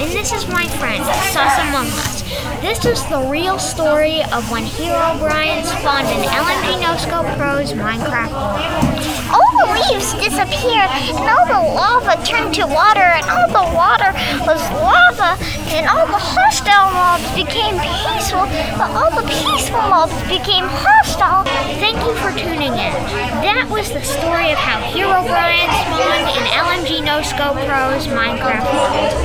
and this is my friend, Sus Among Us. This is the real story of when Herobrine spawned in LMG No Scope Pro's Minecraft. All the leaves disappeared, and all the lava turned to water, and all the water was lava, and all the hostile mobs became peaceful, but all the peaceful mobs became hostile. Thank you for tuning in. That was the story of how Herobrine spawned in LMG No Scope Pro's Minecraft world.